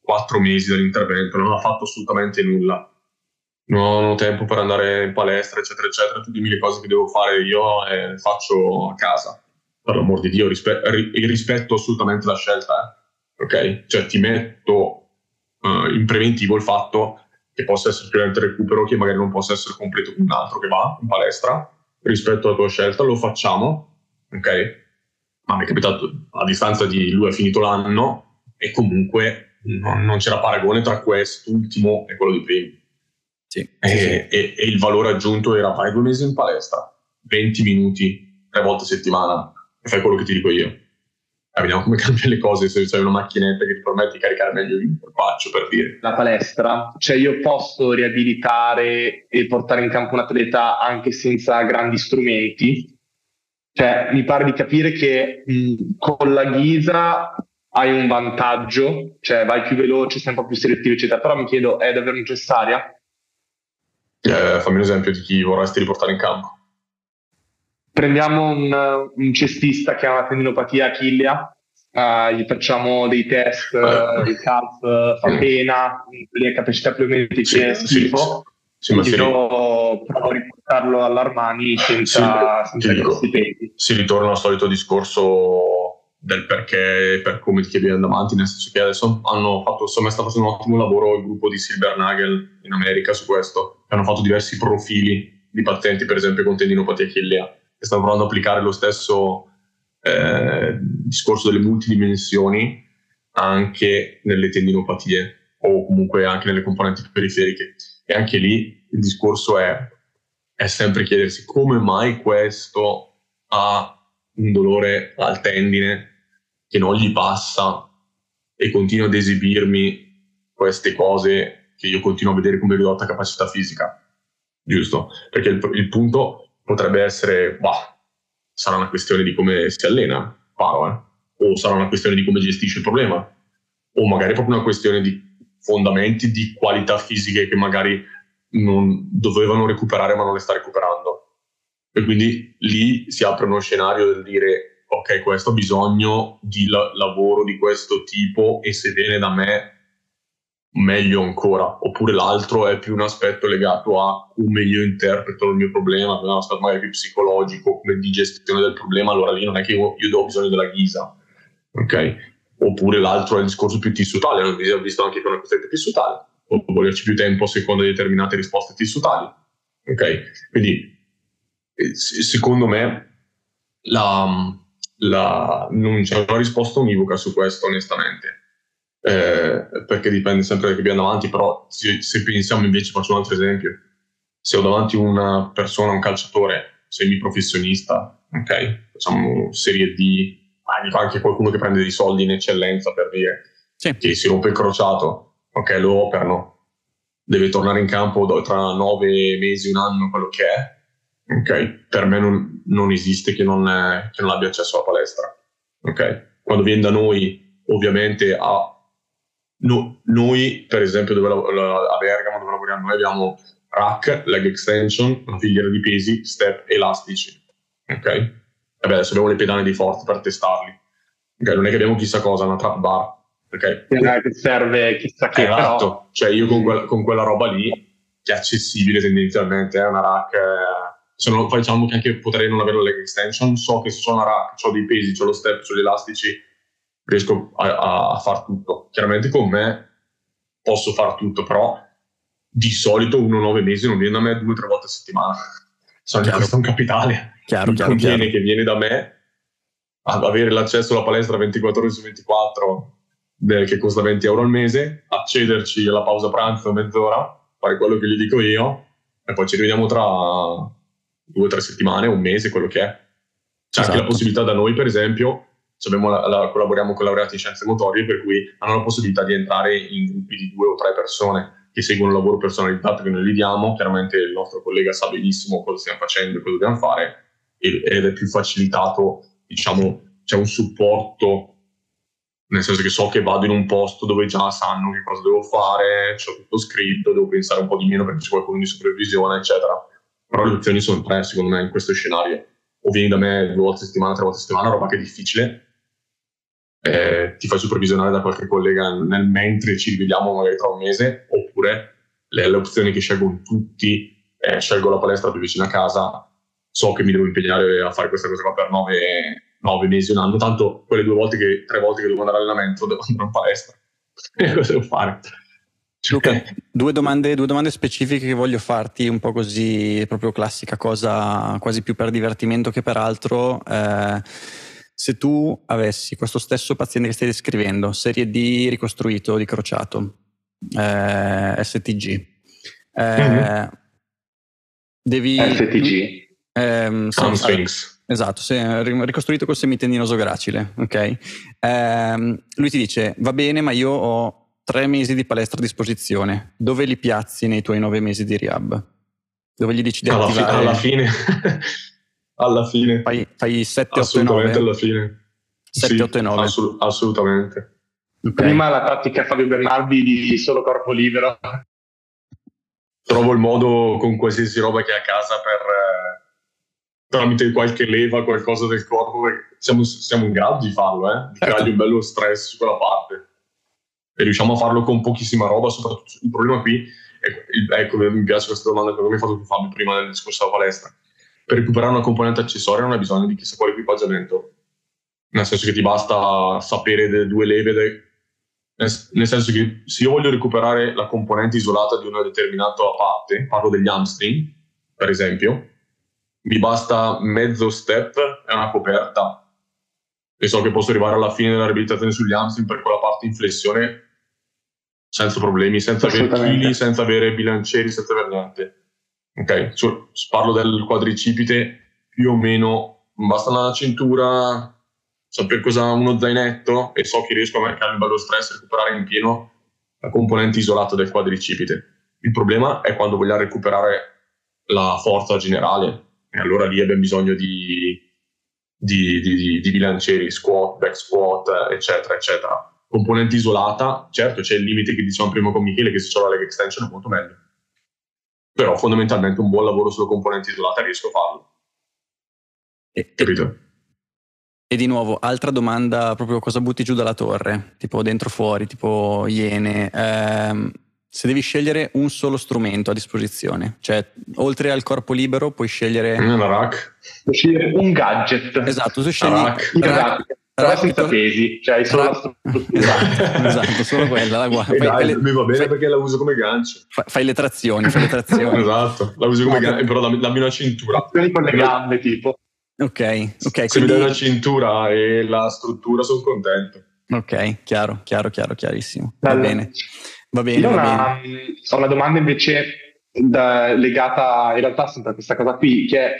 quattro mesi dall'intervento, non ha fatto assolutamente nulla non ho tempo per andare in palestra, eccetera, eccetera, tu dimmi le cose che devo fare io e faccio a casa. Per l'amor di Dio, rispe- rispetto assolutamente la scelta, eh? ok? Cioè ti metto uh, in preventivo il fatto che possa essere sicuramente recupero, che magari non possa essere completo con un altro che va in palestra, rispetto alla tua scelta, lo facciamo, ok? ma mi è capitato a distanza di lui ha finito l'anno e comunque non, non c'era paragone tra quest'ultimo e quello di prima. Sì, e, e, e, il valore aggiunto era vai due mesi in palestra, 20 minuti, tre volte a settimana, e fai quello che ti dico io. E vediamo come cambiano le cose se c'è una macchinetta che ti permette di caricare meglio il polpaccio, per dire. La palestra, cioè io posso riabilitare e portare in campo un atleta anche senza grandi strumenti, cioè, mi pare di capire che mh, con la ghisa hai un vantaggio, cioè vai più veloce, sei un po' più selettivo, eccetera. Però mi chiedo, è davvero necessaria? Eh, fammi un esempio di chi vorresti riportare in campo. Prendiamo un, un cestista che ha una tendinopatia achillea, uh, gli facciamo dei test, uh, il calf fa mm. pena, le capacità pliometriche sì, schifo. Sì, sì, ma io provo a riportarlo all'Armani senza, sì, senza dico. Si ritorna al solito discorso del perché, per come ti chiedi davanti, nel senso che adesso hanno fatto, insomma, sta facendo un ottimo lavoro il gruppo di Silbernagel in America su questo, hanno fatto diversi profili di pazienti, per esempio con tendinopatia achillea, e stanno provando ad applicare lo stesso eh, discorso delle multidimensioni anche nelle tendinopatie o comunque anche nelle componenti periferiche. E anche lì il discorso è, è sempre chiedersi come mai questo ha un dolore al tendine che non gli passa e continua ad esibirmi queste cose che io continuo a vedere come ridotta capacità fisica. Giusto? Perché il, il punto potrebbe essere, bah, sarà una questione di come si allena, paro, eh? o sarà una questione di come gestisce il problema, o magari proprio una questione di fondamenti di qualità fisiche che magari non dovevano recuperare ma non le sta recuperando. E quindi lì si apre uno scenario del dire ok, questo ha bisogno di la- lavoro di questo tipo e se viene da me meglio ancora, oppure l'altro è più un aspetto legato a come io interpreto il mio problema, un aspetto magari più psicologico, come di gestione del problema, allora lì non è che io, io ho bisogno della ghisa, ok? oppure l'altro è il discorso più tissutale, ho visto anche con una questione tissutale, o volerci più tempo a seconda di determinate risposte tissutali. Ok? Quindi, eh, secondo me, la, la, non c'è una risposta univoca su questo, onestamente. Eh, perché dipende sempre da che abbiamo davanti, però se, se, pensiamo invece, faccio un altro esempio, se ho davanti una persona, un calciatore semiprofessionista, ok, facciamo serie D, ma anche qualcuno che prende dei soldi in eccellenza per dire sì. che si rompe il crociato, ok, lo operano, deve tornare in campo tra nove mesi, un anno, quello che è, ok, per me non, non esiste che non, che non, abbia accesso alla palestra, ok. Quando viene da noi, ovviamente, a, no, noi, per esempio, dove, a Bergamo, dove lavoriamo noi, abbiamo rack, leg extension, una filiera di pesi, step elastici, ok vabbè, adesso abbiamo le pedane di forza per testarli. Okay, non è che abbiamo chissà cosa, una trap bar. È che serve chissà che. Esatto, però... cioè io con quella, con quella, roba lì, che è accessibile tendenzialmente, è una rack. Eh, se non, diciamo che anche potrei non avere la leg extension, so che se ho una rack, ho dei pesi, ho lo step, ho gli elastici, riesco a, a, far tutto. Chiaramente con me posso far tutto, però di solito uno o nove mesi non viene da me due o tre volte a settimana. Sono questo è un capitale chiaro, chiaro, conviene chiaro. che viene da me ad avere l'accesso alla palestra 24 ore su 24 che costa 20 euro al mese, accederci alla pausa pranzo mezz'ora, fare quello che gli dico io e poi ci rivediamo tra due o tre settimane, un mese, quello che è. C'è esatto. anche la esatto. possibilità da noi, per esempio, la, la, collaboriamo con laureati in scienze motorie, per cui hanno la possibilità di entrare in gruppi di due o tre persone che seguono il lavoro personalizzato che noi gli diamo. Chiaramente il nostro collega sa benissimo cosa stiamo facendo e cosa dobbiamo fare ed è più facilitato, diciamo, c'è un supporto, nel senso che so che vado in un posto dove già sanno che cosa devo fare, c'ho tutto scritto, devo pensare un po' di meno perché c'è qualcuno di supervisione, eccetera. Però le opzioni sono tre, secondo me, in questo scenario. O vieni da me due volte a settimana, tre volte a settimana, roba che è difficile, eh, ti fai supervisionare da qualche collega nel mentre ci rivediamo magari tra un mese, oppure le, le opzioni che scelgono tutti, eh, scelgo la palestra più vicina a casa, so che mi devo impegnare a fare questa cosa qua per nove, nove mesi, un anno, tanto quelle due volte che, tre volte che devo andare all'allenamento devo andare in palestra. Cosa devo fare? Luca, due domande, due domande, specifiche che voglio farti, un po' così, proprio classica cosa, quasi più per divertimento che per altro. Eh, se tu avessi questo stesso paziente che stai descrivendo, serie D ricostruito di crociato, eh, STG, eh, mm-hmm. devi... STG? Ehm, Hamstrings. Esatto, se, ricostruito col semitendinoso gracile, ok? Eh, lui ti dice, va bene, ma io ho tre mesi di palestra a disposizione, dove li piazzi nei tuoi nove mesi di rehab? Dove gli dici di alla attivare? Fi- alla fine. alla fine. Fai, fai 7, 8 e 9? alla fine. 7, sì, 8 e 9? Assolut- assolutamente. Okay. Prima la tattica Fabio Bernardi di solo corpo libero. Trovo il modo con qualsiasi roba che hai a casa per... Eh, tramite qualche leva, qualcosa del corpo, siamo, siamo in grado di farlo, eh? di certo. creargli un bello stress su quella parte. E riusciamo a farlo con pochissima roba, soprattutto il problema qui Ecco, ecco, mi piace questa domanda che mi hai fatto tu Fabio prima del discorso della palestra. Per recuperare una componente accessoria non hai bisogno di chissà quale equipaggiamento, nel senso che ti basta sapere delle due leve, de... nel senso che se io voglio recuperare la componente isolata di una determinata parte, parlo degli hamstring, per esempio, mi basta mezzo step e una coperta. E so che posso arrivare alla fine della riabilitazione sugli hamstring per quella parte in flessione senza problemi, senza avere chili, senza avere bilancieri, senza avere niente. Ok, cioè, parlo del quadricipite più o meno, basta una cintura, sapere cosa uno zainetto e so che riesco a marcare il bello stress e recuperare in pieno la componente isolata del quadricipite. Il problema è quando vogliamo recuperare la forza generale e allora lì abbiamo bisogno di, di, di, di bilancieri, squat, back squat, eccetera, eccetera componente isolata, certo c'è il limite che dicevamo prima con Michele che se c'è la leg extension è molto meglio. Però fondamentalmente un buon lavoro sulla componente isolata riesco a farlo. E, Capito? E di nuovo, altra domanda, proprio cosa butti giù dalla torre, tipo dentro fuori, tipo Iene. Ehm, se devi scegliere un solo strumento a disposizione, cioè oltre al corpo libero puoi scegliere... Una rack. Puoi scegliere un gadget. Esatto, tu scegli... Rack. rack però senza pesi, cioè hai solo la struttura. esatto, esatto, solo quella. La guarda. Fai, dai, le, mi va bene fai, perché la uso come gancio. Fai, fai le trazioni, fai le trazioni. esatto, la uso come gancio, però dammi, dammi una cintura. Con le gambe, tipo. Ok, ok. Se quindi... mi dai la cintura e la struttura sono contento. Ok, chiaro, chiaro, chiaro, chiarissimo. Va allora. bene. Va bene, Io va una, bene. ho una domanda invece da, legata in realtà sempre a questa cosa qui, che è,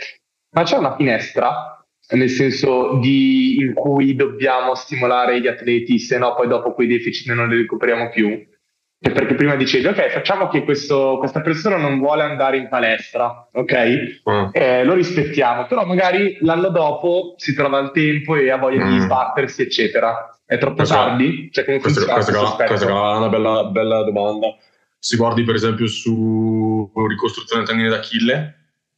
ma c'è una finestra nel senso di, in cui dobbiamo stimolare gli atleti, se no poi dopo quei deficit non li recuperiamo più. E perché prima dicevi, ok, facciamo che questo, questa persona non vuole andare in palestra, ok? Mm. Eh, lo rispettiamo, però magari l'anno dopo si trova il tempo e ha voglia mm. di sbattersi, eccetera. È troppo questa, tardi? Cioè, come questa, questa, questa, è una bella, bella domanda. Se guardi per esempio su ricostruzione tendine d'Achille,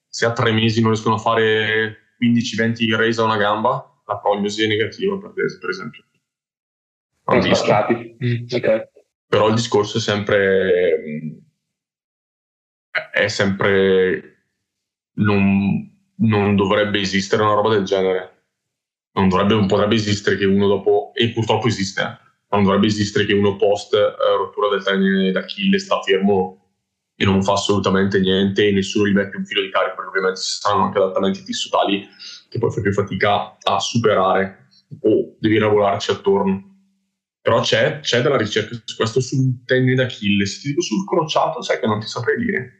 se a tre mesi non riescono a fare 15-20 raise a una gamba, la prognosi è negativa per, per esempio. Mm, okay. Però il discorso è sempre è sempre non, non dovrebbe esistere una roba del genere. Non, dovrebbe, non potrebbe esistere che uno dopo, e purtroppo esiste, eh, non dovrebbe esistere che uno post eh, rottura del tendine d'Achille sta fermo e non fa assolutamente niente e nessuno gli mette un filo di carico perché ovviamente ci saranno anche adattamenti tissutali che poi fai più fatica a superare o devi lavorarci attorno. Però c'è, c'è della ricerca su questo sul tendine d'Achille. Se ti dico sul crociato, sai che non ti saprei dire,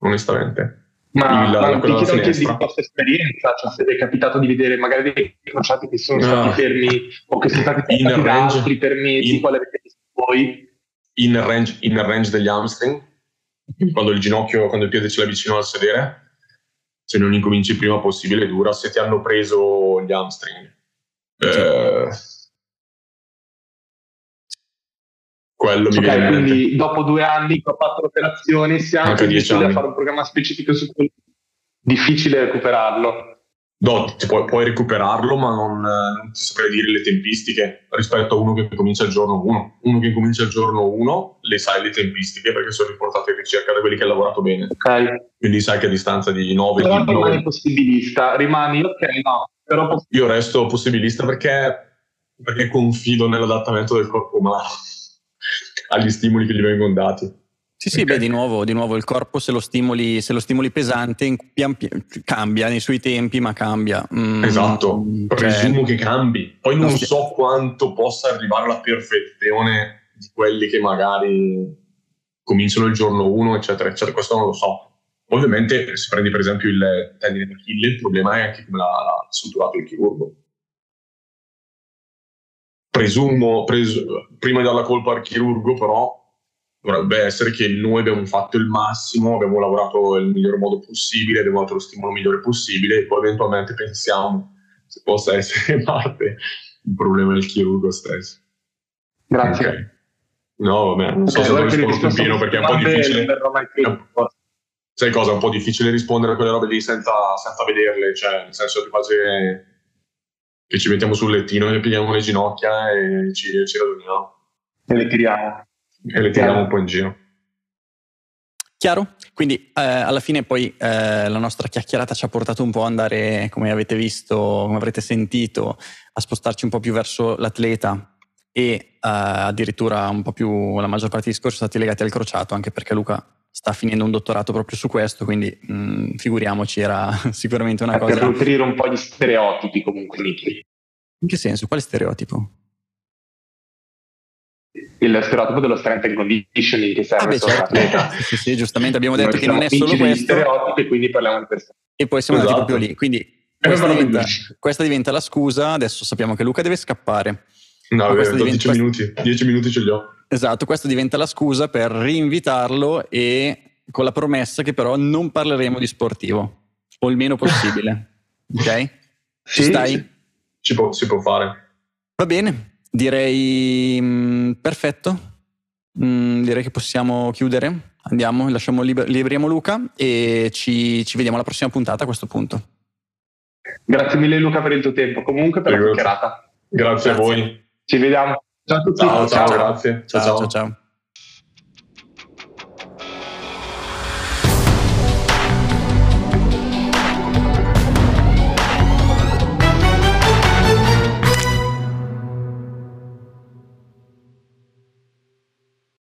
onestamente. Ma, il, ma ti chiedo anche di vostra esperienza, cioè se vi è capitato di vedere magari dei crociati che sono no. stati fermi o che sono stati fermi da altri per mesi, in, quale avete visto voi? In range, in range degli hamstring, quando il ginocchio, quando il piede ce l'ha vicino al sedere, se non incominci il prima possibile dura, se ti hanno preso gli hamstring. Eh, quello mi okay, viene quindi dopo due anni che ho fatto l'operazione siamo anche riusciti a fare un programma specifico su cui difficile recuperarlo. No, puoi, puoi, recuperarlo, ma non, non, ti saprei dire le tempistiche rispetto a uno che comincia il giorno 1. Uno che comincia il giorno 1 le sai le tempistiche perché sono riportate in ricerca da quelli che hanno lavorato bene. Ok. Quindi sai che a distanza di 9 Però rimani 9... possibilista, rimani ok, no. Però poss- Io resto possibilista perché, perché confido nell'adattamento del corpo umano agli stimoli che gli vengono dati. Sì, sì, okay. beh, di nuovo, di nuovo, il corpo se lo stimoli, se lo stimoli pesante pian pian, cambia nei suoi tempi, ma cambia. Mm, esatto, cioè, presumo che cambi. Poi non so quanto possa arrivare alla perfezione di quelli che magari cominciano il giorno 1, eccetera, eccetera. Questo non lo so. Ovviamente, se prendi per esempio il tendine d'Achille, il problema è anche come l'ha, l'ha strutturato il chirurgo. Presumo, presu- prima di dare la colpa al chirurgo, però dovrebbe essere che noi abbiamo fatto il massimo, abbiamo lavorato nel miglior modo possibile, abbiamo dato lo stimolo migliore possibile e poi eventualmente pensiamo se possa essere parte il problema del chirurgo stesso. Grazie. Okay. No, vabbè, non so se ho risposto pieno perché è un po' difficile. Sai cosa? È un po' difficile rispondere a quelle robe lì senza, senza vederle, cioè nel senso che quasi che ci mettiamo sul lettino e pigliamo le ginocchia e ci, ci ragioniamo. E le tiriamo e le tiriamo un po' in giro. Chiaro? Quindi eh, alla fine poi eh, la nostra chiacchierata ci ha portato un po' ad andare, come avete visto, come avrete sentito, a spostarci un po' più verso l'atleta e eh, addirittura un po' più la maggior parte dei discorsi sono stati legati al crociato, anche perché Luca sta finendo un dottorato proprio su questo, quindi mh, figuriamoci, era sicuramente una è cosa... Per nutrire un po' di stereotipi comunque, In che senso? Quale stereotipo? Il stereotipo dello strength and conditioning che serve ah, beh, certo. sì, sì, giustamente abbiamo detto Noi che non è solo questo. stereotipi quindi parliamo di persone e poi siamo esatto. andati proprio lì. Quindi questa diventa, questa diventa, la scusa. Adesso sappiamo che Luca deve scappare. No 12 diventa, minuti. 10 minuti ce li ho. Esatto questa diventa la scusa per rinvitarlo e con la promessa che però non parleremo di sportivo. O il meno possibile. Ok? Ci sì, stai? Ci può, si può fare. Va bene Direi mh, mm, perfetto. Mm, direi che possiamo chiudere. Andiamo, lasciamo liber- liberiamo Luca e ci, ci, vediamo alla prossima puntata a questo punto. Grazie mille Luca per il tuo tempo, comunque per Prego. la chiacchierata. Grazie, grazie, a voi. Ci vediamo. Ciao a tutti. Ciao, ciao, ciao. grazie. ciao. ciao. ciao.